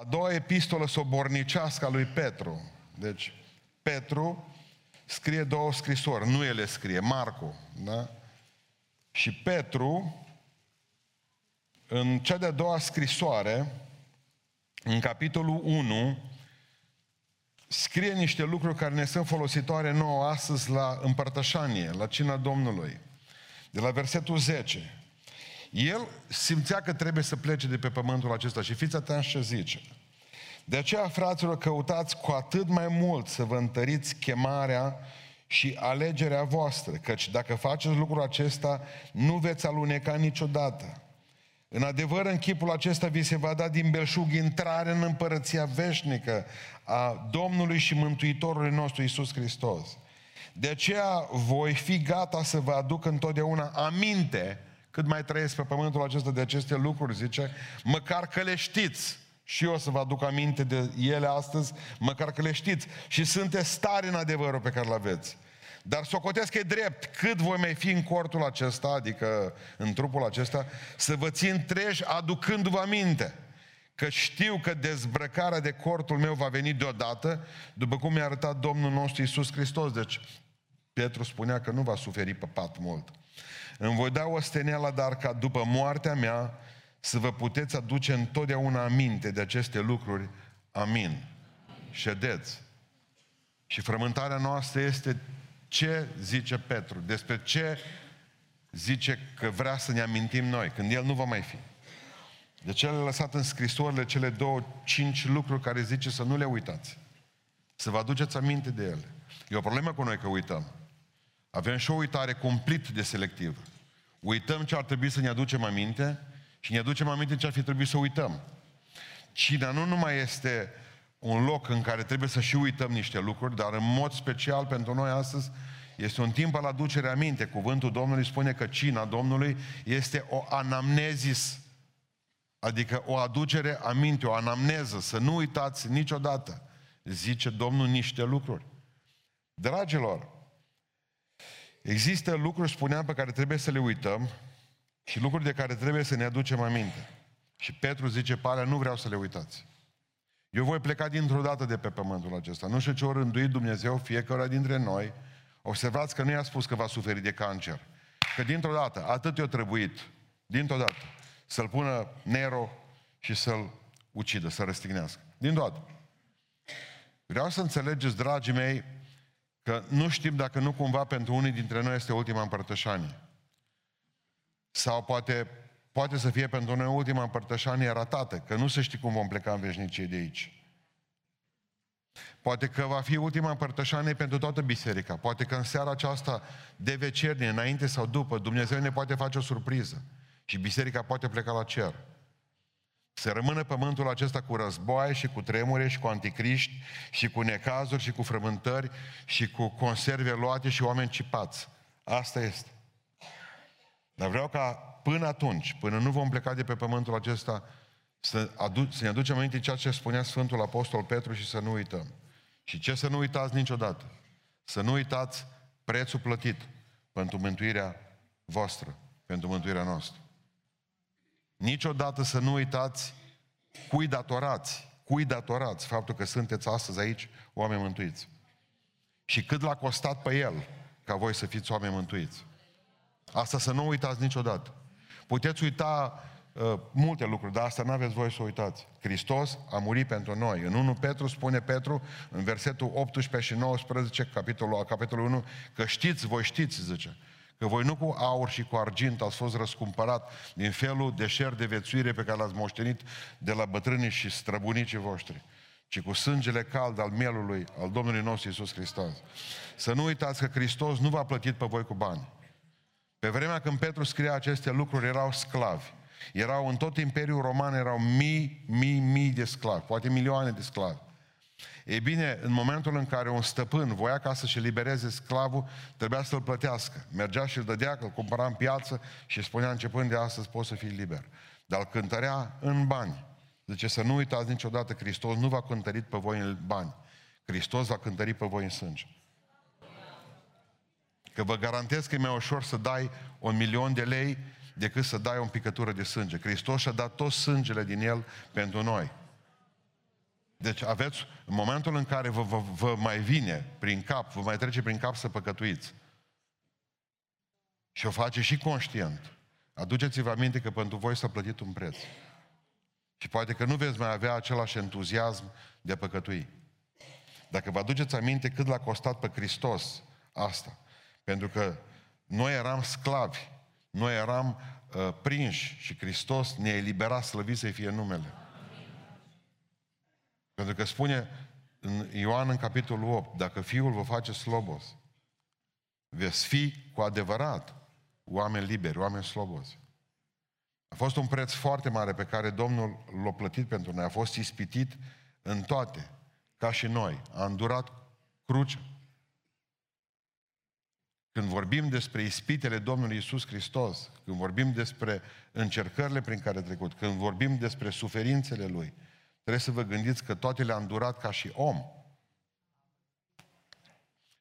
A doua epistolă sobornicească a lui Petru. Deci, Petru scrie două scrisori, nu ele scrie, Marcu, da? Și Petru, în cea de-a doua scrisoare, în capitolul 1, scrie niște lucruri care ne sunt folositoare nouă astăzi la împărtășanie, la cina Domnului. De la versetul 10. El simțea că trebuie să plece de pe pământul acesta și fiți atenți ce zice. De aceea, fraților, căutați cu atât mai mult să vă întăriți chemarea și alegerea voastră, căci dacă faceți lucrul acesta, nu veți aluneca niciodată. În adevăr, în chipul acesta vi se va da din belșug intrare în împărăția veșnică a Domnului și Mântuitorului nostru Isus Hristos. De aceea voi fi gata să vă aduc întotdeauna aminte cât mai trăiesc pe pământul acesta de aceste lucruri, zice, măcar că le știți. Și eu o să vă aduc aminte de ele astăzi, măcar că le știți. Și sunteți stari în adevărul pe care îl aveți. Dar socotesc că e drept, cât voi mai fi în cortul acesta, adică în trupul acesta, să vă țin treji aducându-vă aminte. Că știu că dezbrăcarea de cortul meu va veni deodată, după cum mi-a arătat Domnul nostru Isus Hristos. Deci Petru spunea că nu va suferi păpat mult. Îmi voi da o steneală, dar ca după moartea mea să vă puteți aduce întotdeauna aminte de aceste lucruri. Amin. Ședeți. Și frământarea noastră este ce zice Petru, despre ce zice că vrea să ne amintim noi, când El nu va mai fi. De ce le-a lăsat în scrisorile cele două, cinci lucruri care zice să nu le uitați. Să vă aduceți aminte de ele. E o problemă cu noi că uităm. Avem și o uitare complet de selectivă. Uităm ce ar trebui să ne aducem aminte și ne aducem aminte ce ar fi trebuit să uităm. Cina nu numai este un loc în care trebuie să și uităm niște lucruri, dar în mod special pentru noi astăzi este un timp al aducerii aminte. Cuvântul Domnului spune că cina Domnului este o anamnezis, adică o aducere aminte, o anamneză, să nu uitați niciodată. Zice Domnul niște lucruri. Dragilor, există lucruri, spuneam, pe care trebuie să le uităm și lucruri de care trebuie să ne aducem aminte. Și Petru zice, pare, nu vreau să le uitați. Eu voi pleca dintr-o dată de pe pământul acesta. Nu știu ce ori rânduit Dumnezeu fiecare dintre noi. Observați că nu i-a spus că va suferi de cancer. Că dintr-o dată, atât i-a trebuit, dintr-o dată, să-l pună Nero și să-l ucidă, să răstignească. Dintr-o dată. Vreau să înțelegeți, dragii mei, că nu știm dacă nu cumva pentru unii dintre noi este ultima împărtășanie. Sau poate poate să fie pentru noi ultima împărtășanie ratată, că nu se știe cum vom pleca în veșnicie de aici. Poate că va fi ultima împărtășanie pentru toată biserica. Poate că în seara aceasta de vecernie, înainte sau după, Dumnezeu ne poate face o surpriză. Și biserica poate pleca la cer. Să rămână pământul acesta cu războaie și cu tremure și cu anticriști și cu necazuri și cu frământări și cu conserve luate și oameni cipați. Asta este. Dar vreau ca până atunci, până nu vom pleca de pe pământul acesta, să, adu- să ne aducem aminte ceea ce spunea Sfântul Apostol Petru și să nu uităm. Și ce să nu uitați niciodată? Să nu uitați prețul plătit pentru mântuirea voastră, pentru mântuirea noastră. Niciodată să nu uitați cui datorați, cui datorați faptul că sunteți astăzi aici oameni mântuiți. Și cât l-a costat pe el ca voi să fiți oameni mântuiți. Asta să nu uitați niciodată. Puteți uita uh, multe lucruri, dar asta nu aveți voie să uitați. Hristos a murit pentru noi. În 1 Petru spune Petru, în versetul 18 și 19, capitolul, capitolul 1, că știți, voi știți, zice, că voi nu cu aur și cu argint ați fost răscumpărat din felul de șer de vețuire pe care l-ați moștenit de la bătrânii și străbunicii voștri, ci cu sângele cald al mielului, al Domnului nostru Iisus Hristos. Să nu uitați că Hristos nu v-a plătit pe voi cu bani. Pe vremea când Petru scria aceste lucruri, erau sclavi. Erau în tot Imperiul Roman, erau mii, mii, mii de sclavi, poate milioane de sclavi. Ei bine, în momentul în care un stăpân voia ca să-și libereze sclavul, trebuia să-l plătească. Mergea și îl dădea, că îl cumpăra în piață și spunea începând de astăzi poți să fii liber. Dar îl cântărea în bani. Zice să nu uitați niciodată, Hristos nu va cântărit pe voi în bani. Hristos va cântări pe voi în sânge. Că vă garantez că e mai ușor să dai un milion de lei decât să dai o picătură de sânge. Hristos și-a dat tot sângele din el pentru noi. Deci aveți, în momentul în care vă, vă, vă mai vine prin cap, vă mai trece prin cap să păcătuiți, și o face și conștient, aduceți-vă aminte că pentru voi s-a plătit un preț. Și poate că nu veți mai avea același entuziasm de a păcătui. Dacă vă aduceți aminte cât l-a costat pe Hristos asta, pentru că noi eram sclavi, noi eram uh, prinși și Hristos ne-a eliberat, slăvit să fie numele. Pentru că spune în Ioan în capitolul 8, dacă Fiul vă face slobos, veți fi cu adevărat oameni liberi, oameni slobozi. A fost un preț foarte mare pe care Domnul l-a plătit pentru noi. A fost ispitit în toate, ca și noi. A îndurat crucea. Când vorbim despre ispitele Domnului Isus Hristos, când vorbim despre încercările prin care a trecut, când vorbim despre suferințele Lui, trebuie să vă gândiți că toate le-a îndurat ca și om.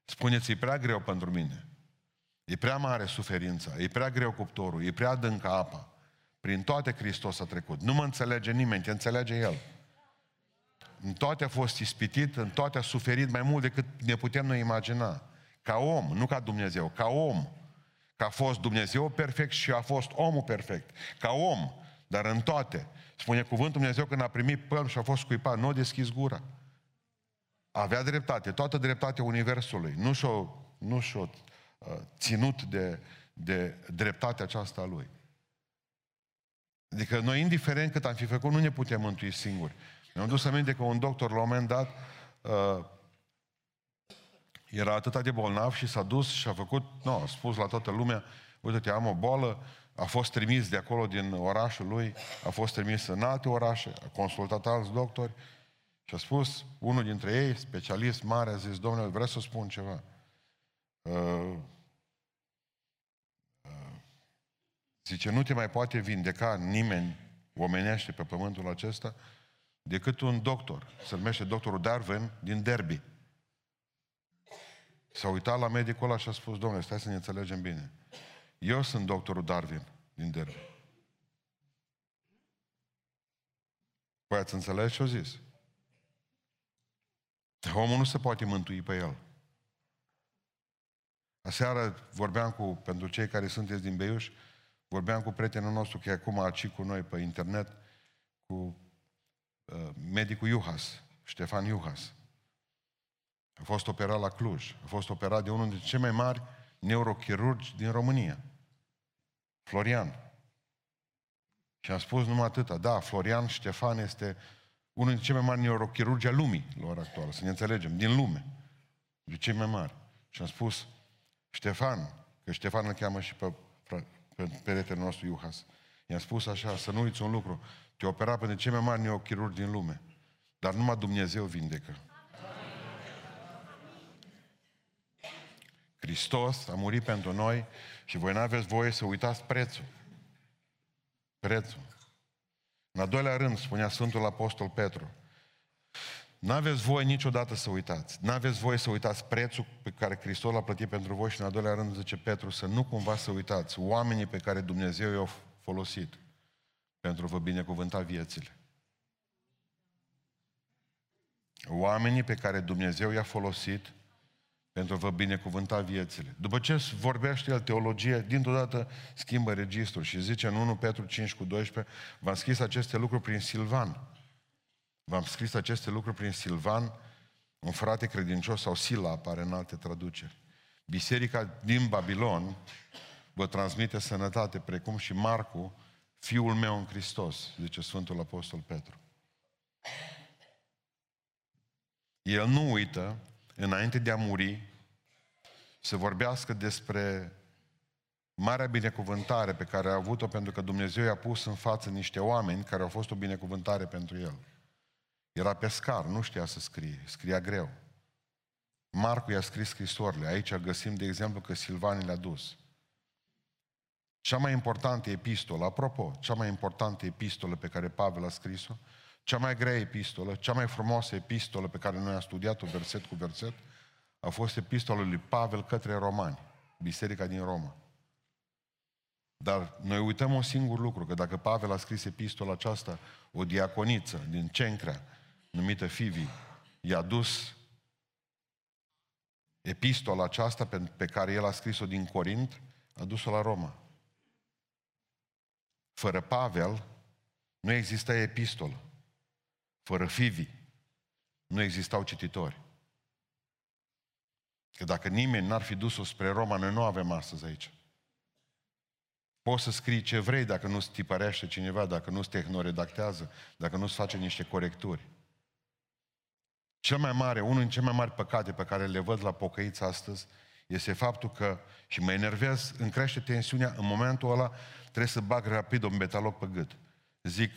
Spuneți, e prea greu pentru mine. E prea mare suferința, e prea greu cuptorul, e prea adâncă apa. Prin toate Hristos a trecut. Nu mă înțelege nimeni, te înțelege El. În toate a fost ispitit, în toate a suferit mai mult decât ne putem noi imagina. Ca om, nu ca Dumnezeu, ca om. Că a fost Dumnezeu perfect și a fost omul perfect. Ca om, dar în toate. Spune cuvântul Dumnezeu când a primit păl și a fost scuipat, nu a deschis gura. Avea dreptate, toată dreptatea Universului. Nu și-o, nu și-o uh, ținut de, de dreptatea aceasta a lui. Adică noi, indiferent cât am fi făcut, nu ne putem mântui singuri. Mi-am dus aminte că un doctor, la un moment dat, uh, era atât de bolnav și s-a dus și a făcut, nu, a spus la toată lumea, uite-te, am o boală, a fost trimis de acolo din orașul lui, a fost trimis în alte orașe, a consultat alți doctori și a spus, unul dintre ei, specialist mare, a zis, domnule, vreau să spun ceva. Uh, Zice, nu te mai poate vindeca nimeni omenește pe pământul acesta decât un doctor. Se numește doctorul Darwin din Derby. S-a uitat la medicul ăla și a spus, domnule, stai să ne înțelegem bine. Eu sunt doctorul Darwin din Derby. Păi ați înțeles ce-a zis? Omul nu se poate mântui pe el. Aseară vorbeam cu, pentru cei care sunteți din Beiuș, Vorbeam cu prietenul nostru, că e acum aici cu noi pe internet, cu uh, medicul Iuhas, Ștefan Iuhas. A fost operat la Cluj. A fost operat de unul dintre cei mai mari neurochirurgi din România. Florian. Și am spus numai atâta. Da, Florian Ștefan este unul dintre cei mai mari neurochirurgi al lumii la ora actuală, să ne înțelegem, din lume. De cei mai mari. Și am spus, Ștefan, că Ștefan îl cheamă și pe pe peretele nostru Iuhas. I-am spus așa, să nu uiți un lucru, te opera pe cei mai mari neochirurgi din lume, dar numai Dumnezeu vindecă. Hristos a murit pentru noi și voi nu aveți voie să uitați prețul. Prețul. În al doilea rând, spunea Sfântul Apostol Petru, N-aveți voie niciodată să uitați. N-aveți voie să uitați prețul pe care Hristos l-a plătit pentru voi și în al doilea rând zice Petru să nu cumva să uitați oamenii pe care Dumnezeu i-a folosit pentru a vă binecuvânta viețile. Oamenii pe care Dumnezeu i-a folosit pentru a vă binecuvânta viețile. După ce vorbește el teologie, dintr-o dată schimbă registrul și zice în 1 Petru 5 cu 12, v-am scris aceste lucruri prin Silvan, V-am scris aceste lucruri prin Silvan, un frate credincios sau Sila apare în alte traduceri. Biserica din Babilon vă transmite sănătate, precum și Marcu, fiul meu în Hristos, zice Sfântul Apostol Petru. El nu uită, înainte de a muri, să vorbească despre marea binecuvântare pe care a avut-o pentru că Dumnezeu i-a pus în față niște oameni care au fost o binecuvântare pentru el. Era pescar, nu știa să scrie, scria greu. Marcu i-a scris scrisorile. Aici găsim, de exemplu, că Silvani le-a dus. Cea mai importantă epistolă, apropo, cea mai importantă epistolă pe care Pavel a scris-o, cea mai grea epistolă, cea mai frumoasă epistolă pe care noi am studiat-o verset cu verset, a fost epistola lui Pavel către romani, biserica din Roma. Dar noi uităm un singur lucru, că dacă Pavel a scris epistola aceasta, o diaconiță din Cencrea, numită Fivi, i-a dus epistola aceasta pe, pe care el a scris-o din Corint, a dus-o la Roma. Fără Pavel nu exista epistolă. Fără Fivi nu existau cititori. Că dacă nimeni n-ar fi dus-o spre Roma, noi nu avem astăzi aici. Poți să scrii ce vrei dacă nu-ți tipărește cineva, dacă nu-ți tehnoredactează, dacă nu-ți face niște corecturi. Cel mai mare, unul din cele mai mari păcate pe care le văd la pocăiți astăzi, este faptul că, și mă enervez, îmi crește tensiunea, în momentul ăla trebuie să bag rapid un betalog pe gât. Zic,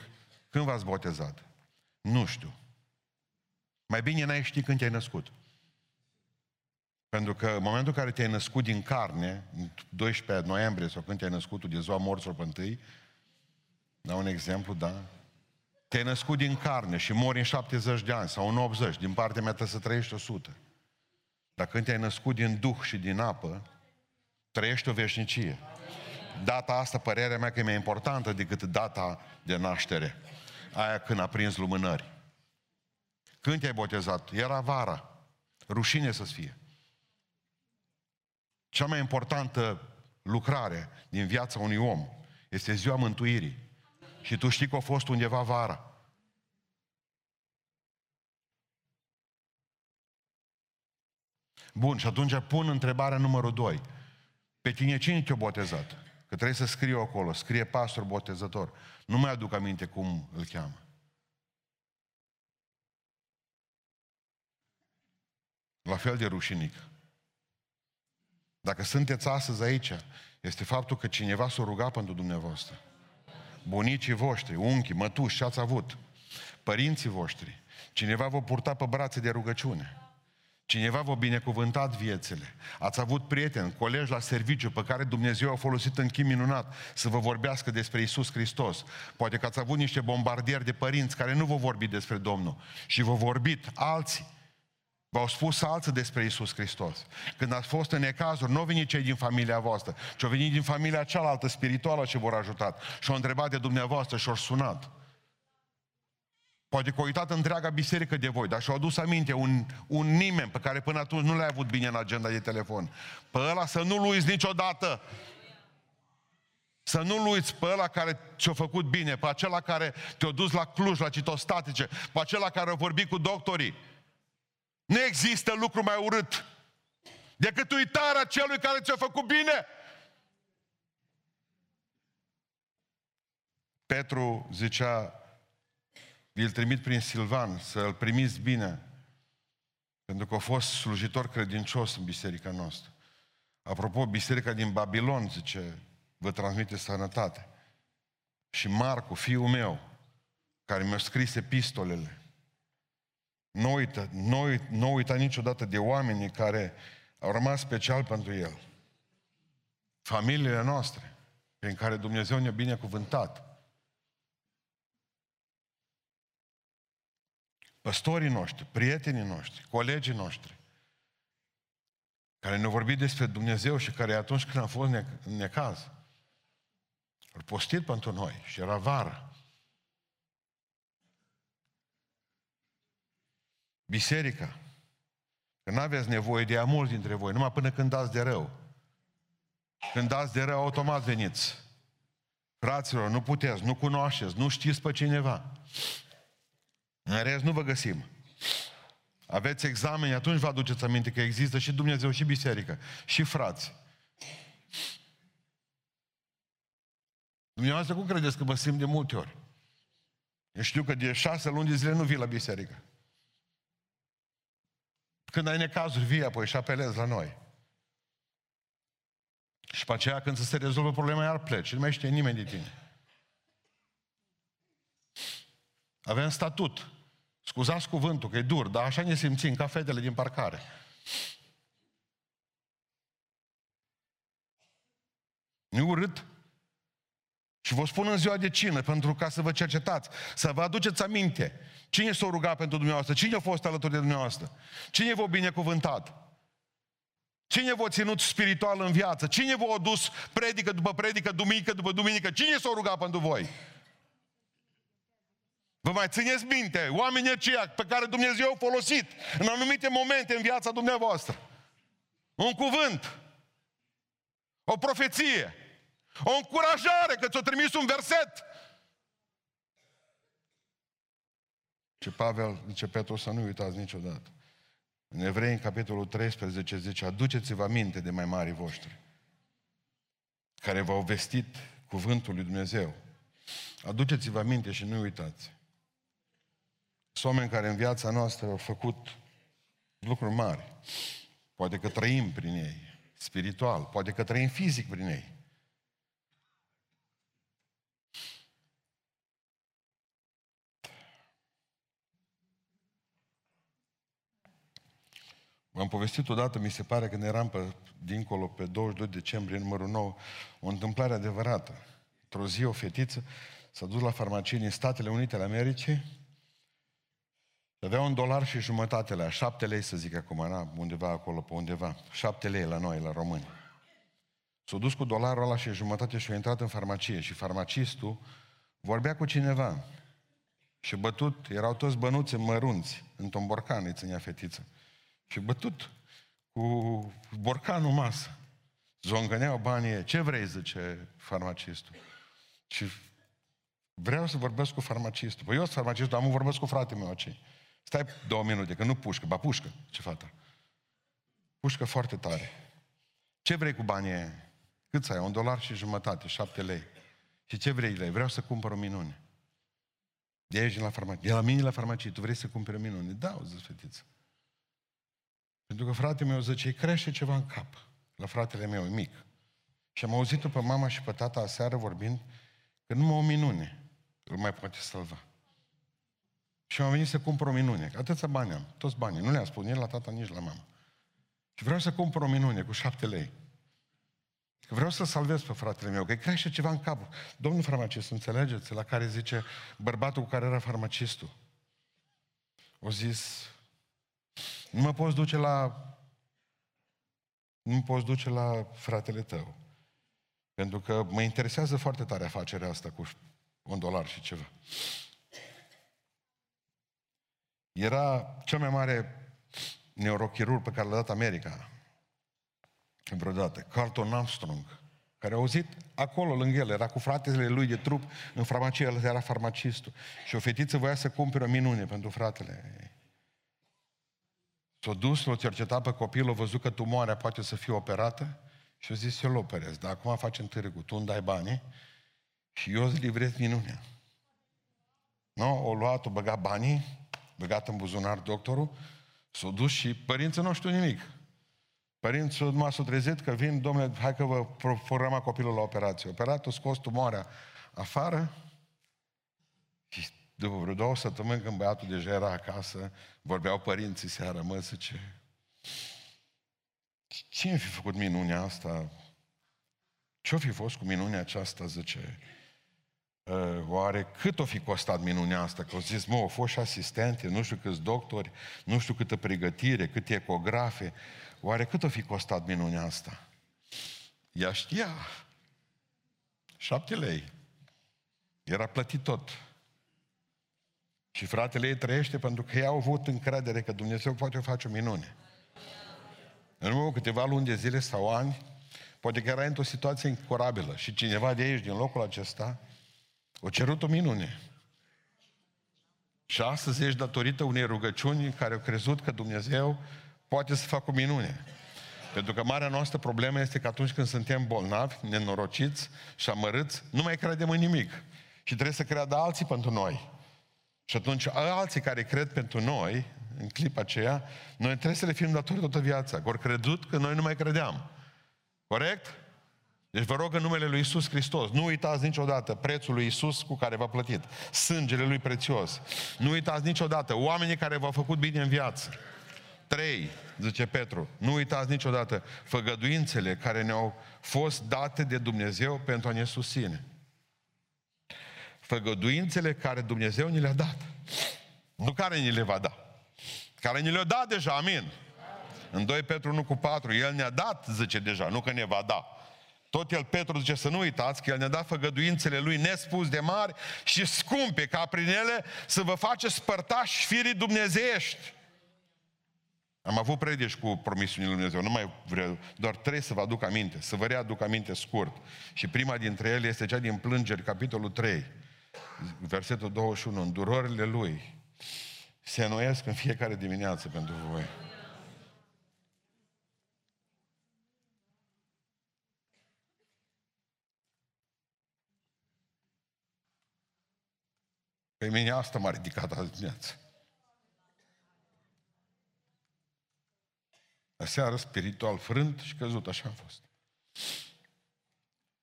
când v-ați botezat? Nu știu. Mai bine n-ai ști când te-ai născut. Pentru că în momentul în care te-ai născut din carne, 12 noiembrie sau când te-ai născut tu de ziua morților pe întâi, dau un exemplu, da? Te-ai născut din carne și mori în 70 de ani sau în 80, din partea mea trebuie să trăiești 100. Dar când te-ai născut din duh și din apă, trăiești o veșnicie. Data asta, părerea mea că e mai importantă decât data de naștere. Aia când a prins lumânări. Când te-ai botezat? Era vara. Rușine să-ți fie. Cea mai importantă lucrare din viața unui om este ziua mântuirii. Și tu știi că a fost undeva vara. Bun, și atunci pun întrebarea numărul 2. Pe tine cine te-a botezat? Că trebuie să scriu acolo, scrie pastor botezător. Nu mai aduc aminte cum îl cheamă. La fel de rușinic. Dacă sunteți astăzi aici, este faptul că cineva s-a rugat pentru dumneavoastră. Bunicii voștri, unchii, mătuși, ce ați avut? Părinții voștri. Cineva vă purta pe brațe de rugăciune. Cineva v-a binecuvântat viețile. Ați avut prieteni, colegi la serviciu pe care Dumnezeu a folosit în chim minunat să vă vorbească despre Isus Hristos. Poate că ați avut niște bombardieri de părinți care nu vă vorbit despre Domnul și vă vorbit alții V-au spus alții despre Isus Hristos. Când ați fost în necazuri, nu au venit cei din familia voastră, ci au venit din familia cealaltă spirituală ce v-au ajutat. Și au întrebat de dumneavoastră și au sunat. Poate că au uitat întreaga biserică de voi, dar și-au adus aminte un, un nimeni pe care până atunci nu l-ai avut bine în agenda de telefon. Pe ăla să nu-l uiți niciodată. Să nu-l uiți pe ăla care ți-a făcut bine, pe acela care te-a dus la Cluj, la citostatice, pe acela care a vorbit cu doctorii nu există lucru mai urât decât uitarea celui care ți-a făcut bine. Petru zicea, vi-l trimit prin Silvan să-l primiți bine, pentru că a fost slujitor credincios în biserica noastră. Apropo, biserica din Babilon, zice, vă transmite sănătate. Și Marcu, fiul meu, care mi-a scris epistolele, nu uită, nu, nu uita niciodată de oamenii care au rămas special pentru El. Familiile noastre, prin care Dumnezeu ne-a binecuvântat. Păstorii noștri, prietenii noștri, colegii noștri, care ne-au vorbit despre Dumnezeu și care atunci când am fost în necaz, au postit pentru noi și era vară. Biserica. Că nu aveți nevoie de ea mulți dintre voi, numai până când dați de rău. Când dați de rău, automat veniți. Fraților, nu puteți, nu cunoașteți, nu știți pe cineva. În rest nu vă găsim. Aveți exameni, atunci vă aduceți aminte că există și Dumnezeu și biserică, și frați. Dumneavoastră cum credeți că mă simt de multe ori? Eu știu că de șase luni de zile nu vii la biserică. Când ai necazuri, vii apoi și apelezi la noi. Și pe aceea când se rezolvă problema, iar pleci. Nu mai știe nimeni de tine. Avem statut. Scuzați cuvântul, că e dur, dar așa ne simțim ca fetele din parcare. Nu urât? Și vă spun în ziua de cină, pentru ca să vă cercetați, să vă aduceți aminte. Cine s-a rugat pentru dumneavoastră? Cine a fost alături de dumneavoastră? Cine v-a binecuvântat? Cine v-a ținut spiritual în viață? Cine v-a dus predică după predică, duminică după duminică? Cine s-a rugat pentru voi? Vă mai țineți minte, oamenii aceia pe care Dumnezeu a folosit în anumite momente în viața dumneavoastră. Un cuvânt, o profeție, o încurajare că ți-o trimis un verset. Ce Pavel, zice Petru, să nu uitați niciodată. În Evrei, în capitolul 13, zice, aduceți-vă aminte de mai mari voștri, care v-au vestit cuvântul lui Dumnezeu. Aduceți-vă aminte și nu uitați. Sunt oameni care în viața noastră au făcut lucruri mari. Poate că trăim prin ei, spiritual, poate că trăim fizic prin ei. V-am povestit odată, mi se pare, când eram pe, dincolo, pe 22 decembrie, numărul 9, o întâmplare adevărată. Într-o zi, o fetiță s-a dus la farmacie din Statele Unite ale Americii, avea un dolar și jumătate la șapte lei, să zic acum, na, undeva acolo, pe undeva. Șapte lei la noi, la români. S-a dus cu dolarul ăla și jumătate și a intrat în farmacie și farmacistul vorbea cu cineva. Și bătut, erau toți bănuți mărunți, în tomborcan îi ținea fetiță. Și bătut cu borcanul masă. Zongăneau banii, ce vrei, zice farmacistul. Și vreau să vorbesc cu farmacistul. Păi eu sunt farmacistul, dar am vorbesc cu fratele meu acei. Stai două minute, că nu pușcă, ba pușcă, ce fata. Pușcă foarte tare. Ce vrei cu banii aia? Cât ai? Un dolar și jumătate, șapte lei. Și ce vrei lei? Vreau să cumpăr o minune. De aici la farmacie. De la mine la farmacie. Tu vrei să cumperi o minune? Da, o zis fetiță. Pentru că fratele meu zice, îi crește ceva în cap. La fratele meu, mic. Și am auzit-o pe mama și pe tata aseară vorbind că numai o minune îl mai poate salva. Și am venit să cumpăr o minune. Că atâția bani am, toți banii. Nu le-am spus nici la tata, nici la mama. Și vreau să cumpăr o minune cu șapte lei. Că vreau să salvez pe fratele meu, că îi crește ceva în cap. Domnul farmacist, înțelegeți? La care zice bărbatul cu care era farmacistul. O zis, nu mă poți duce la... Nu mă poți duce la fratele tău. Pentru că mă interesează foarte tare afacerea asta cu un dolar și ceva. Era cel mai mare neurochirurg pe care l-a dat America vreodată, Carlton Armstrong, care a auzit acolo lângă el, era cu fratele lui de trup în farmacie, el era farmacistul. Și o fetiță voia să cumpere o minune pentru fratele S-a dus, l-a cercetat pe copil, a văzut că tumoarea poate să fie operată și a zis, eu l operez, dar acum facem târgul, tu îmi dai banii și eu îți livrez minunea. Nu? O luat, o băgat banii, băgat în buzunar doctorul, s-a dus și părinții nu știu nimic. Părinții m s-au trezit că vin, domnule, hai că vă programa copilul la operație. Operatul scos tumoarea afară și după vreo două săptămâni, când băiatul deja era acasă, vorbeau părinții seara, mă, zice, cine fi făcut minunea asta? Ce-o fi fost cu minunea aceasta, zice? Ă, oare cât o fi costat minunea asta? Că au zis, mă, au fost și asistente, nu știu câți doctori, nu știu câtă pregătire, câte ecografe. Oare cât o fi costat minunea asta? Ea știa. Șapte lei. Era plătit tot. Și fratele ei trăiește pentru că ei au avut încredere că Dumnezeu poate face o minune. În urmă câteva luni de zile sau ani, poate că era într-o situație incurabilă și cineva de aici, din locul acesta, a cerut o minune. Și astăzi ești datorită unei rugăciuni care au crezut că Dumnezeu poate să facă o minune. Pentru că marea noastră problemă este că atunci când suntem bolnavi, nenorociți și amărâți, nu mai credem în nimic. Și trebuie să creadă alții pentru noi. Și atunci alții care cred pentru noi, în clipa aceea, noi trebuie să le fim datori toată viața. Că ori crezut că noi nu mai credeam. Corect? Deci vă rog în numele lui Isus Hristos, nu uitați niciodată prețul lui Isus cu care v-a plătit. Sângele lui prețios. Nu uitați niciodată oamenii care v-au făcut bine în viață. Trei, zice Petru, nu uitați niciodată făgăduințele care ne-au fost date de Dumnezeu pentru a ne susține făgăduințele care Dumnezeu ni le-a dat. Nu care ni le va da. Care ni le-a dat deja, amin. În 2 Petru 1 cu 4, El ne-a dat, zice deja, nu că ne va da. Tot el, Petru, zice să nu uitați că el ne-a dat făgăduințele lui nespus de mari și scumpe, ca prin ele să vă faceți părtași firii dumnezeiești. Am avut predici cu promisiunile lui Dumnezeu, nu mai vreau, doar trei să vă aduc aminte, să vă readuc aminte scurt. Și prima dintre ele este cea din Plângeri, capitolul 3, versetul 21, îndurările lui se înnoiesc în fiecare dimineață pentru voi. Pe mine asta m-a ridicat azi dimineață. Aseară spiritual frânt și căzut, așa am fost.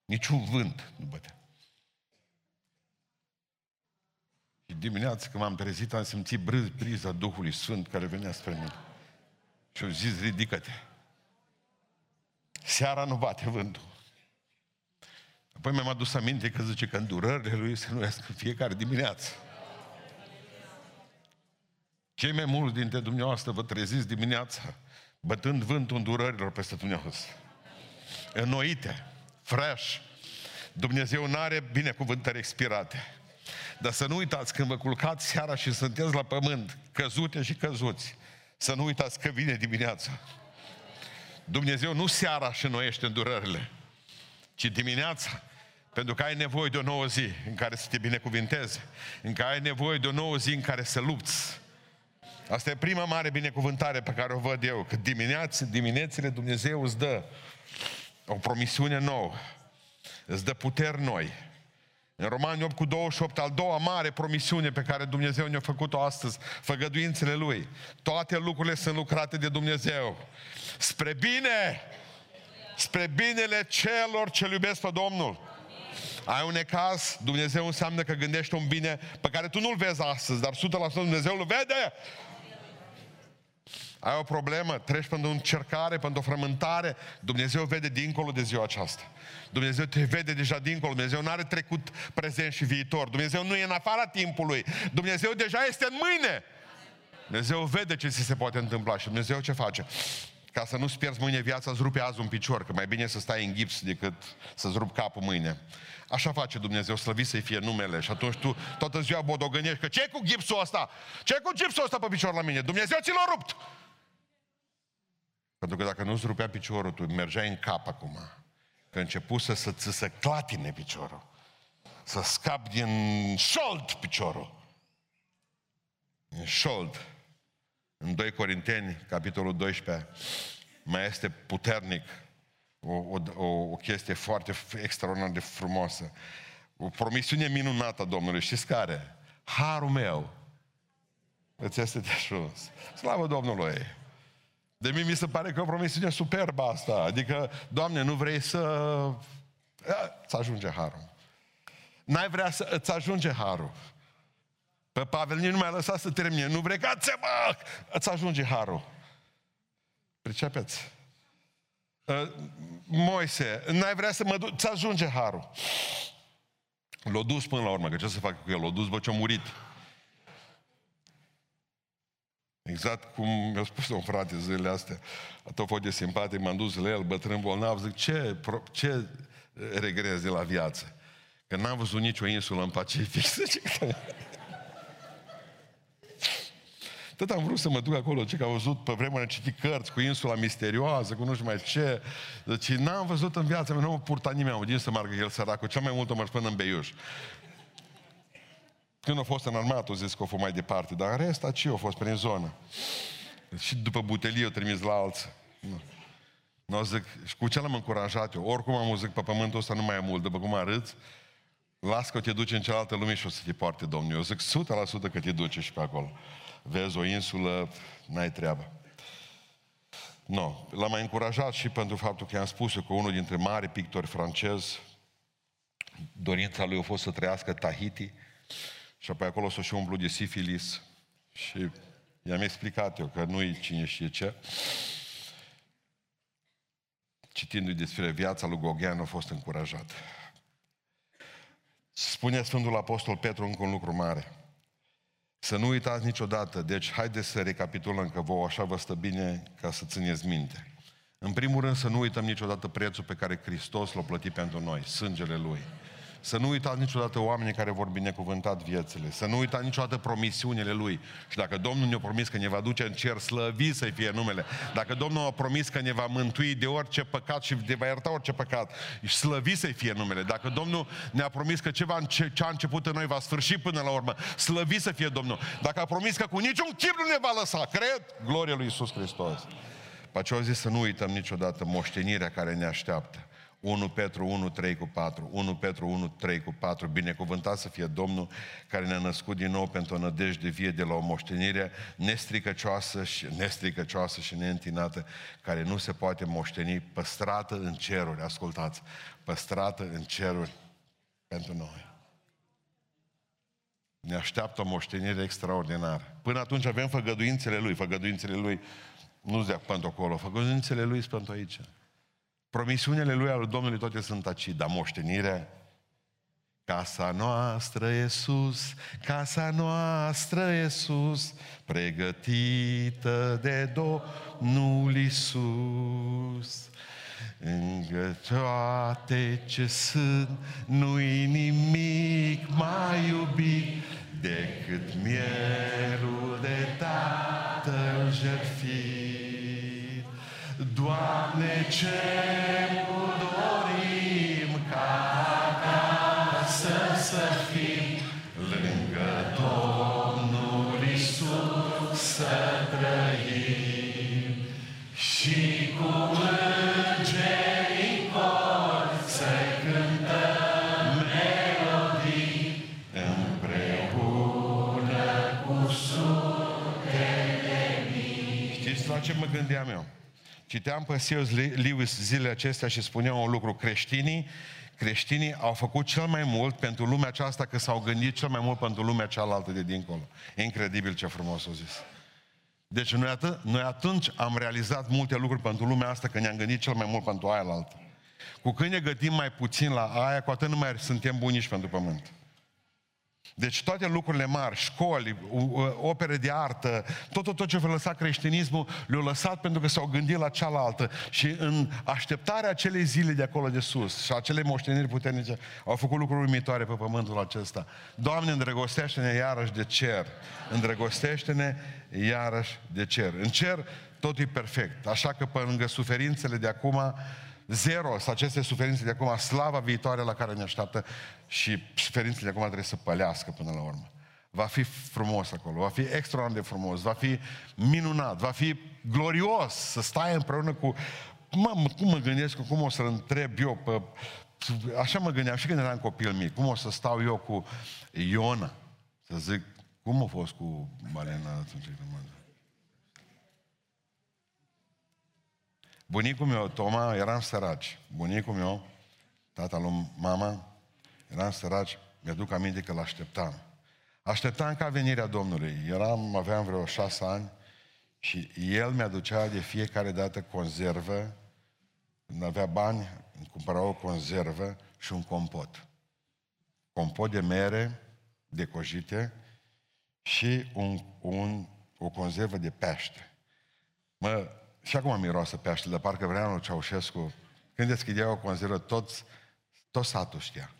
Niciun vânt nu bătea. Și dimineața când m-am trezit, am simțit brâz, briza Duhului Sfânt care venea spre mine. Și au zis, ridică-te. Seara nu bate vântul. Apoi mi-am adus aminte că zice că îndurările lui se nuiesc în fiecare dimineață. Cei mai mulți dintre dumneavoastră vă treziți dimineața bătând vântul îndurărilor peste dumneavoastră. Înnoite, fresh. Dumnezeu nu are binecuvântări expirate. Dar să nu uitați, când vă culcați seara și sunteți la pământ, căzute și căzuți, să nu uitați că vine dimineața. Dumnezeu nu seara și noiește îndurările, ci dimineața, pentru că ai nevoie de o nouă zi în care să te binecuvinteze, în care ai nevoie de o nouă zi în care să lupți, Asta e prima mare binecuvântare pe care o văd eu, că dimineața, diminețile Dumnezeu îți dă o promisiune nouă, îți dă puteri noi. În Romani 8 cu 28, al doua mare promisiune pe care Dumnezeu ne-a făcut-o astăzi, făgăduințele Lui. Toate lucrurile sunt lucrate de Dumnezeu. Spre bine! Spre binele celor ce iubesc pe Domnul. Ai un ecaz, Dumnezeu înseamnă că gândește un bine pe care tu nu-l vezi astăzi, dar 100% Dumnezeu îl vede ai o problemă, treci pentru o încercare, pentru o frământare, Dumnezeu vede dincolo de ziua aceasta. Dumnezeu te vede deja dincolo, Dumnezeu nu are trecut, prezent și viitor. Dumnezeu nu e în afara timpului, Dumnezeu deja este în mâine. Dumnezeu vede ce ți se poate întâmpla și Dumnezeu ce face? Ca să nu-ți pierzi mâine viața, îți rupe azi un picior, că mai bine să stai în gips decât să-ți rup capul mâine. Așa face Dumnezeu, slăvit să-i fie numele. Și atunci tu toată ziua bodogănești că ce cu gipsul ăsta? ce cu gipsul ăsta pe picior la mine? Dumnezeu ți l-a rupt! Pentru că dacă nu-ți rupea piciorul, tu mergeai în cap acum. Că început să, să ți se clatine piciorul. Să scap din șold piciorul. În șold. În 2 Corinteni, capitolul 12, mai este puternic o, o, o chestie foarte extraordinar de frumoasă. O promisiune minunată a Domnului. Știți care? Harul meu îți este de ajuns. Slavă Domnului! De mine mi se pare că o promisiune superbă asta. Adică, Doamne, nu vrei să... Îți ajunge harul. N-ai vrea să îți ajunge harul. Pe Pavel nici nu mai lăsat să termine. Nu vrei ca ți mă! Îți ajunge harul. Pricepeți? Ă, Moise, n-ai vrea să mă duc, ți ajunge harul. L-a dus până la urmă, că ce să fac cu el? L-a dus, bă, ce-a murit. Exact cum mi-a spus un frate zilele astea, a tot fost de simpatic, m-am dus la el, bătrân bolnav, zic, ce, ce regrezi de la viață? Că n-am văzut nicio insulă în Pacific. Tot am vrut să mă duc acolo, ce că am văzut pe vremea citit cărți cu insula misterioasă, cu nu știu mai ce. Deci n-am văzut în viața mea, nu mă purta nimeni, am să meargă el săracul, cel mai mult o mers până în Beiuș. Când a fost în armată, o zis că a fost mai departe, dar în rest, ce a fost prin zonă. Și după butelie o trimis la alții. Nu. Nu zic, și cu ce l-am încurajat eu? Oricum am zic, pe pământul ăsta nu mai e mult, după cum arăți, las că te duci în cealaltă lume și o să te poarte Domnul. Eu zic 100% că te duce și pe acolo. Vezi o insulă, n-ai treabă. Nu. No. L-am mai încurajat și pentru faptul că i-am spus eu că unul dintre mari pictori francezi, dorința lui a fost să trăiască Tahiti, și apoi acolo s-o și umplu de sifilis. Și i-am explicat eu că nu-i cine știe ce. Citindu-i despre viața lui Goghean, a fost încurajat. Spune Sfântul Apostol Petru încă un lucru mare. Să nu uitați niciodată, deci haideți să recapitulăm că vouă așa vă stă bine ca să țineți minte. În primul rând să nu uităm niciodată prețul pe care Hristos l-a plătit pentru noi, sângele Lui. Să nu uitați niciodată oamenii care vor binecuvântat viețile. Să nu uitați niciodată promisiunile Lui. Și dacă Domnul ne-a promis că ne va duce în cer, slăvi să fie numele. Dacă Domnul a promis că ne va mântui de orice păcat și ne va ierta orice păcat, slăvi să fie numele. Dacă Domnul ne-a promis că ceva ce a început în noi va sfârși până la urmă, slăvi să fie Domnul. Dacă a promis că cu niciun chip nu ne va lăsa, cred, gloria lui Isus Hristos. Pe aceea zis să nu uităm niciodată moștenirea care ne așteaptă. 1 Petru 1, 3 cu 4, 1 Petru 1, 3 cu 4, binecuvântat să fie Domnul care ne-a născut din nou pentru o nădejde vie de la o moștenire nestricăcioasă și, nestricăcioasă și neîntinată, care nu se poate moșteni, păstrată în ceruri, ascultați, păstrată în ceruri pentru noi. Ne așteaptă o moștenire extraordinară. Până atunci avem făgăduințele Lui, făgăduințele Lui nu zic pentru acolo, făgăduințele Lui sunt pentru aici. Promisiunile lui al Domnului toate sunt aici, dar moștenirea Casa noastră e sus, casa noastră e sus, pregătită de Domnul Isus. Încă toate ce sunt, nu-i nimic mai iubit decât mielul de Tatăl jertfit. Doamne, ce nu dorim ca acasă să fim lângă Domnul Isus să trăim și cu îngerii cor să cântăm melodii împreună cu sute de mii. Știți la ce mă gândeam eu? Citeam pe C.S. Lewis zilele acestea și spunea un lucru. Creștinii, creștinii au făcut cel mai mult pentru lumea aceasta că s-au gândit cel mai mult pentru lumea cealaltă de dincolo. E incredibil ce frumos o zis. Deci noi, atât, noi atunci am realizat multe lucruri pentru lumea asta că ne-am gândit cel mai mult pentru aia altă. Cu când ne gătim mai puțin la aia, cu atât nu mai suntem bunici pentru pământ. Deci toate lucrurile mari, școli, opere de artă, tot, tot, tot ce vă lăsa creștinismul, le-au lăsat pentru că s-au gândit la cealaltă. Și în așteptarea acelei zile de acolo de sus și acelei moșteniri puternice, au făcut lucruri uimitoare pe pământul acesta. Doamne, îndrăgostește-ne iarăși de cer. Îndrăgostește-ne iarăși de cer. În cer totul e perfect. Așa că pe lângă suferințele de acum, zero. Să aceste suferințe de acum, slava viitoare la care ne așteaptă și suferințele de acum trebuie să pălească până la urmă. Va fi frumos acolo, va fi extraordinar de frumos, va fi minunat, va fi glorios să stai împreună cu... Mă, cum mă gândesc, cum o să-l întreb eu pe... Așa mă gândeam și când eram copil mic, cum o să stau eu cu Iona, să zic, cum a fost cu balena atunci când mă Bunicul meu, Toma, eram săraci. Bunicul meu, tata lui mama, eram săraci, mi-aduc aminte că l-așteptam. Așteptam ca venirea Domnului. Eram, aveam vreo șase ani și el mi-aducea de fiecare dată conservă, când avea bani, îmi cumpăra o conservă și un compot. Compot de mere decojite și un, un, o conservă de pește. Mă, și acum miroasă pește, de parcă vrea lui Ceaușescu, când deschidea o conservă, toți, tot satul știa.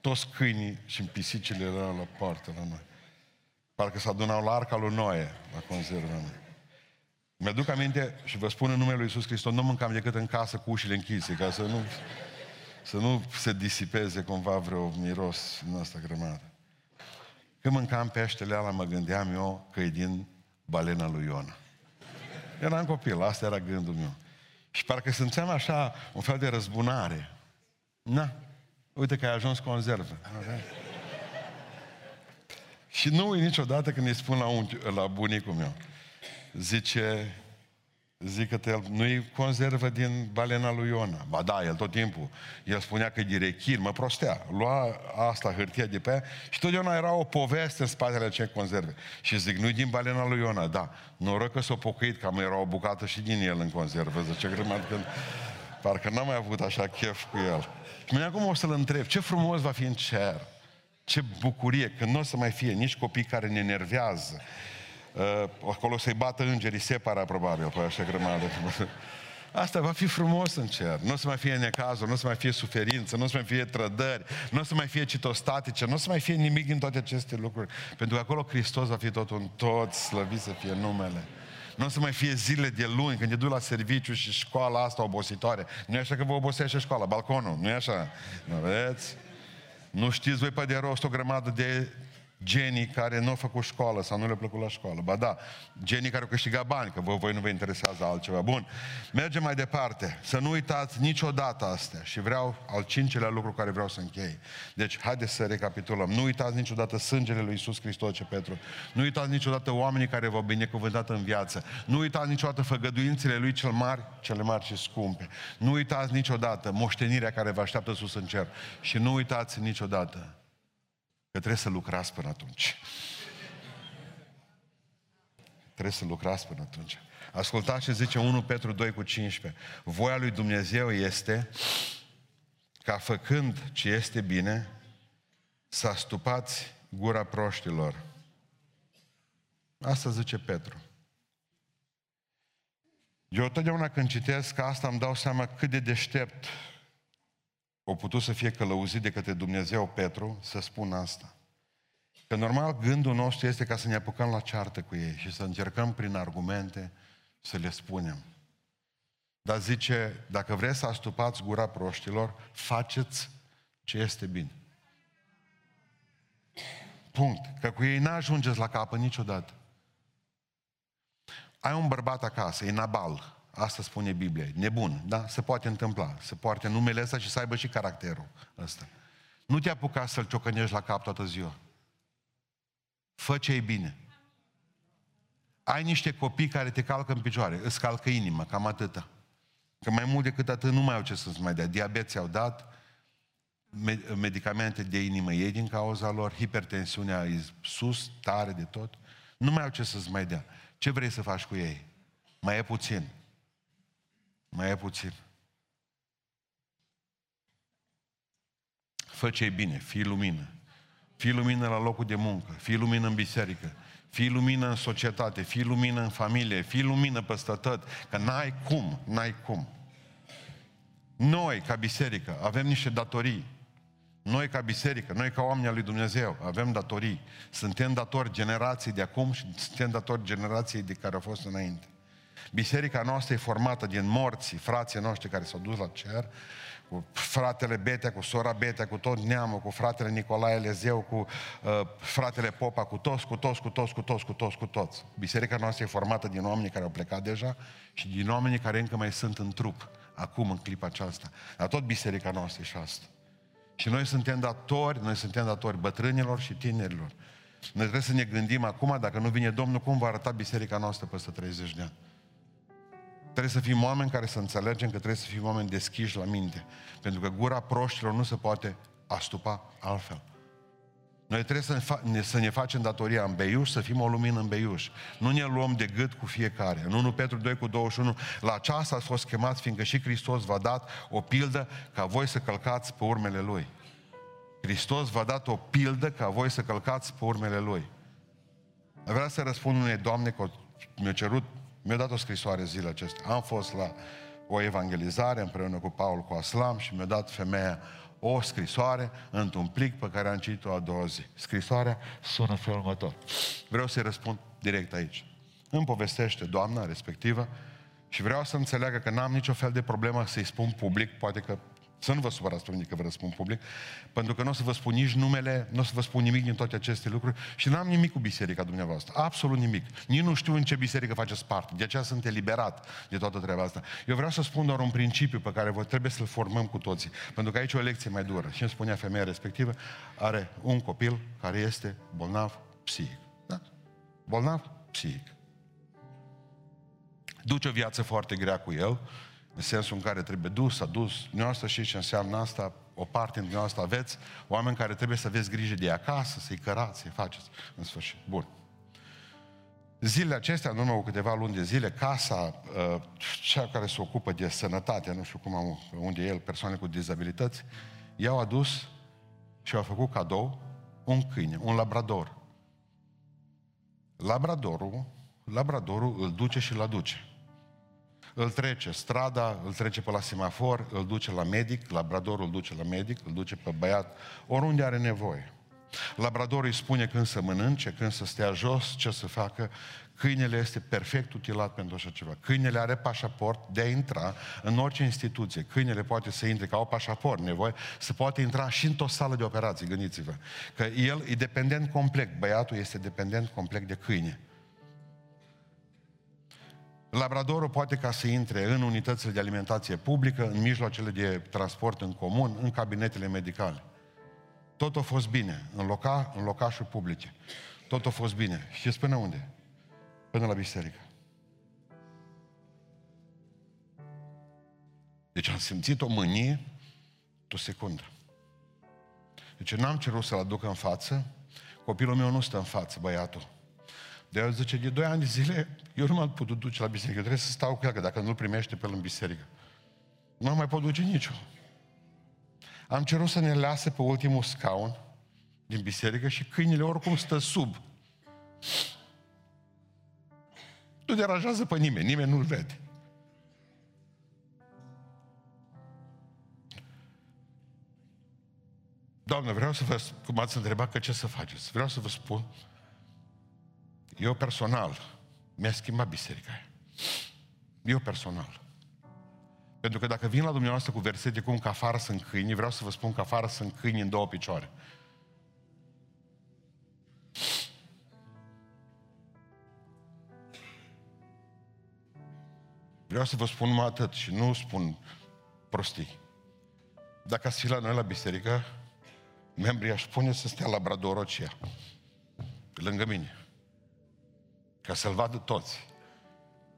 Toți câinii și pisicile erau la poartă la noi. Parcă s adunau la arca lui Noe, la conservă. Mi-aduc aminte și vă spun în numele Lui Iisus Hristos, nu mâncam decât în casă cu ușile închise, ca să nu, să nu se disipeze cumva vreo miros în asta grămadă. Când mâncam peștele ăla, mă gândeam eu că e din balena lui Iona. Eram copil, asta era gândul meu. Și parcă simțeam așa un fel de răzbunare. Na, uite că ai ajuns conservă. Și nu uit niciodată când îi spun la, un, la bunicul meu. Zice, zic că el nu-i conservă din balena lui Iona. Ba da, el tot timpul. El spunea că e direchin, mă prostea. Lua asta, hârtia de pe aia și totdeauna era o poveste în spatele acelei conserve. Și zic, nu-i din balena lui Iona, da. Noroc că s-a pocăit, că era o bucată și din el în conservă. Zice, grămadă când... Parcă n-am mai avut așa chef cu el. Și mine acum o să-l întreb, ce frumos va fi în cer. Ce bucurie, că nu o să mai fie nici copii care ne enervează, uh, acolo să-i bată îngerii, separa probabil, pe așa grămadă. Asta va fi frumos în cer. Nu o să mai fie necazuri, nu o să mai fie suferință, nu o să mai fie trădări, nu o să mai fie citostatice, nu o să mai fie nimic din toate aceste lucruri. Pentru că acolo Hristos va fi totul în tot, slăvit să fie numele. Nu o să mai fie zile de luni când te duci la serviciu și școala asta obositoare. Nu e așa că vă obosește școala, balconul, nu e așa? Nu vedeți? Nu știți voi pe de rost o grămadă de genii care nu au făcut școală sau nu le-a plăcut la școală. Ba da, genii care au câștigat bani, că vă, voi nu vă interesează altceva. Bun, mergem mai departe. Să nu uitați niciodată astea. Și vreau al cincelea lucru care vreau să închei. Deci, haideți să recapitulăm. Nu uitați niciodată sângele lui Iisus Hristos, ce Petru. Nu uitați niciodată oamenii care v-au binecuvântat în viață. Nu uitați niciodată făgăduințele lui cel mari, cele mari și scumpe. Nu uitați niciodată moștenirea care vă așteaptă sus în cer. Și nu uitați niciodată Că trebuie să lucrați până atunci. Trebuie să lucrați până atunci. Ascultați ce zice 1 Petru 2 cu 15. Voia lui Dumnezeu este ca făcând ce este bine, să astupați gura proștilor. Asta zice Petru. Eu totdeauna când citesc asta îmi dau seama cât de deștept o putut să fie călăuzit de către Dumnezeu Petru să spună asta. Că normal gândul nostru este ca să ne apucăm la ceartă cu ei și să încercăm prin argumente să le spunem. Dar zice, dacă vreți să astupați gura proștilor, faceți ce este bine. Punct. Că cu ei n-ajungeți la capă niciodată. Ai un bărbat acasă, e Nabal. Asta spune Biblia. Nebun, da? Se poate întâmpla. Se poate numele ăsta și să aibă și caracterul ăsta. Nu te apuca să-l ciocănești la cap toată ziua. Fă ce e bine. Ai niște copii care te calcă în picioare, îți calcă inima, cam atâta. Că mai mult decât atât nu mai au ce să-ți mai dea. Diabet au dat, medicamente de inimă ei din cauza lor, hipertensiunea e sus, tare de tot. Nu mai au ce să-ți mai dea. Ce vrei să faci cu ei? Mai e puțin. Mai e puțin. Fă ce bine, fii lumină. Fii lumină la locul de muncă, fii lumină în biserică, fii lumină în societate, fii lumină în familie, fii lumină peste tot, că n-ai cum, n-ai cum. Noi, ca biserică, avem niște datorii. Noi, ca biserică, noi, ca oameni al lui Dumnezeu, avem datorii. Suntem datori generației de acum și suntem datori generației de care au fost înainte. Biserica noastră e formată din morții, frații noștri care s-au dus la cer, cu fratele Betea, cu sora Betea, cu tot neamul, cu fratele Nicolae Lezeu, cu uh, fratele Popa, cu toți, cu toți, cu toți, cu toți, cu toți, cu toți. Biserica noastră e formată din oameni care au plecat deja și din oameni care încă mai sunt în trup, acum, în clipa aceasta. Dar tot biserica noastră e și asta. Și noi suntem datori, noi suntem datori bătrânilor și tinerilor. Noi trebuie să ne gândim acum, dacă nu vine Domnul, cum va arăta biserica noastră peste 30 de ani. Trebuie să fim oameni care să înțelegem că trebuie să fim oameni deschiși la minte. Pentru că gura proștilor nu se poate astupa altfel. Noi trebuie să ne, fa- ne, să ne facem datoria în beiuș, să fim o lumină în beiuș. Nu ne luăm de gât cu fiecare. În 1 Petru 2 cu 21, la aceasta ați fost chemați, fiindcă și Hristos v-a dat o pildă ca voi să călcați pe urmele Lui. Hristos v-a dat o pildă ca voi să călcați pe urmele Lui. Vreau să răspund unei doamne că mi-a cerut mi-a dat o scrisoare zilele acestea. Am fost la o evangelizare împreună cu Paul cu Aslam și mi-a dat femeia o scrisoare într-un plic pe care am citit-o a doua zi. Scrisoarea sună felul următor. Vreau să-i răspund direct aici. Îmi povestește doamna respectivă și vreau să înțeleagă că n-am nicio fel de problemă să-i spun public, poate că să nu vă supărați pe mine că vă răspund public, pentru că nu o să vă spun nici numele, nu o să vă spun nimic din toate aceste lucruri și n-am nimic cu biserica dumneavoastră. Absolut nimic. Nici nu știu în ce biserică faceți parte. De aceea sunt eliberat de toată treaba asta. Eu vreau să spun doar un principiu pe care vă trebuie să-l formăm cu toții. Pentru că aici e o lecție mai dură. Și îmi spunea femeia respectivă, are un copil care este bolnav psihic. Da? Bolnav psihic. Duce o viață foarte grea cu el, în sensul în care trebuie dus, adus. Dumneavoastră și ce înseamnă asta, o parte din dumneavoastră aveți oameni care trebuie să aveți grijă de acasă, să-i cărați, să-i faceți în sfârșit. Bun. Zilele acestea, în urmă cu câteva luni de zile, casa, uh, cea care se ocupă de sănătate, nu știu cum am, unde e el, persoane cu dizabilități, i-au adus și au făcut cadou un câine, un labrador. Labradorul, labradorul îl duce și îl aduce. Îl trece strada, îl trece pe la semafor, îl duce la medic, labradorul îl duce la medic, îl duce pe băiat, oriunde are nevoie. Labradorul îi spune când să mănânce, când să stea jos, ce să facă. Câinele este perfect utilat pentru așa ceva. Câinele are pașaport de a intra în orice instituție. Câinele poate să intre ca o pașaport nevoie, să poate intra și într-o sală de operații, gândiți-vă. Că el e dependent complet, băiatul este dependent complet de câine. Labradorul poate ca să intre în unitățile de alimentație publică, în mijloacele de transport în comun, în cabinetele medicale. Tot a fost bine, în, loca, în locașuri publice. Tot a fost bine. Și până unde? Până la biserică. Deci am simțit o mânie o secundă. Deci n-am cerut să-l aduc în față, copilul meu nu stă în față, băiatul. De el zice, de doi ani de zile, eu nu m-am putut duce la biserică, eu trebuie să stau cu el, că dacă nu-l primește pe el în biserică, nu m mai pot duce niciun. Am cerut să ne lase pe ultimul scaun din biserică și câinile oricum stă sub. Nu deranjează pe nimeni, nimeni nu-l vede. Doamne, vreau să vă, cum ați întrebat că ce să faceți, vreau să vă spun, eu personal, mi-a schimbat biserica aia. Eu personal. Pentru că dacă vin la dumneavoastră cu versete cum că afară sunt câini, vreau să vă spun că afară sunt câini în două picioare. Vreau să vă spun numai atât și nu spun prostii. Dacă ați fi la noi la biserică, membrii aș spune să stea la Bradorocia, lângă mine, ca să-l vadă toți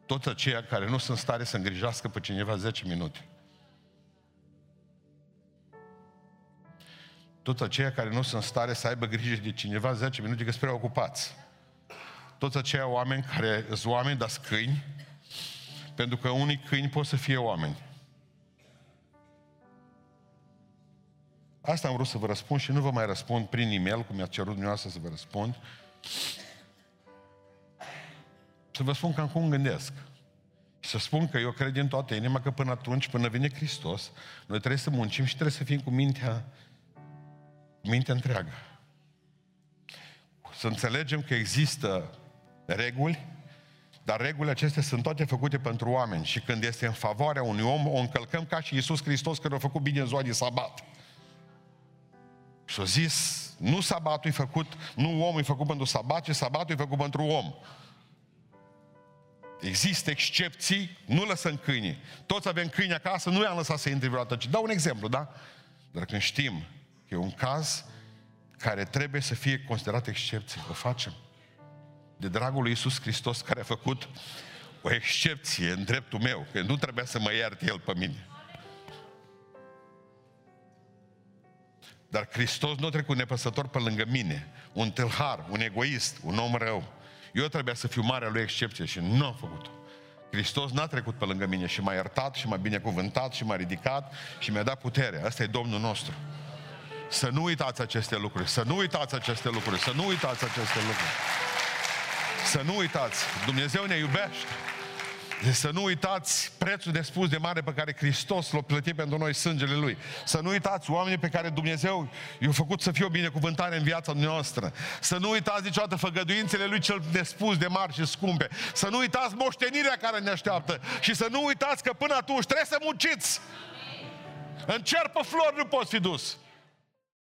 toți aceia care nu sunt stare să îngrijească pe cineva 10 minute. Toți aceia care nu sunt stare să aibă grijă de cineva 10 minute, că sunt preocupați. Toți aceia oameni care sunt oameni, dar câini, pentru că unii câini pot să fie oameni. Asta am vrut să vă răspund și nu vă mai răspund prin e-mail, cum mi-a cerut dumneavoastră să vă răspund. Să vă spun cam cum gândesc. Și să spun că eu cred din toată inima că până atunci, până vine Hristos, noi trebuie să muncim și trebuie să fim cu mintea, mintea întreagă. Să înțelegem că există reguli, dar regulile acestea sunt toate făcute pentru oameni și când este în favoarea unui om, o încălcăm ca și Iisus Hristos care a făcut bine în ziua de sabat. Și a zis, nu sabatul e făcut, nu omul e făcut pentru sabat, ci sabatul e făcut pentru om. Există excepții, nu lăsăm câini. Toți avem câini acasă, nu i-am lăsat să intre vreodată. Ci dau un exemplu, da? Dar când știm că e un caz care trebuie să fie considerat excepție, o facem. De dragul lui Iisus Hristos care a făcut o excepție în dreptul meu, că nu trebuia să mă ierte El pe mine. Dar Hristos nu a trecut nepăsător pe lângă mine, un tâlhar, un egoist, un om rău. Eu trebuia să fiu marea lui excepție și nu am făcut-o. Hristos n-a trecut pe lângă mine și m-a iertat și m-a binecuvântat și m-a ridicat și mi-a dat putere. Asta e Domnul nostru. Să nu uitați aceste lucruri, să nu uitați aceste lucruri, să nu uitați aceste lucruri. Să nu uitați, Dumnezeu ne iubește. Deci să nu uitați prețul de spus de mare pe care Hristos l-a plătit pentru noi sângele Lui. Să nu uitați oamenii pe care Dumnezeu i-a făcut să fie o binecuvântare în viața noastră. Să nu uitați niciodată făgăduințele Lui cel de spus de mari și scumpe. Să nu uitați moștenirea care ne așteaptă. Și să nu uitați că până atunci trebuie să munciți. În cer pe flori nu poți fi dus.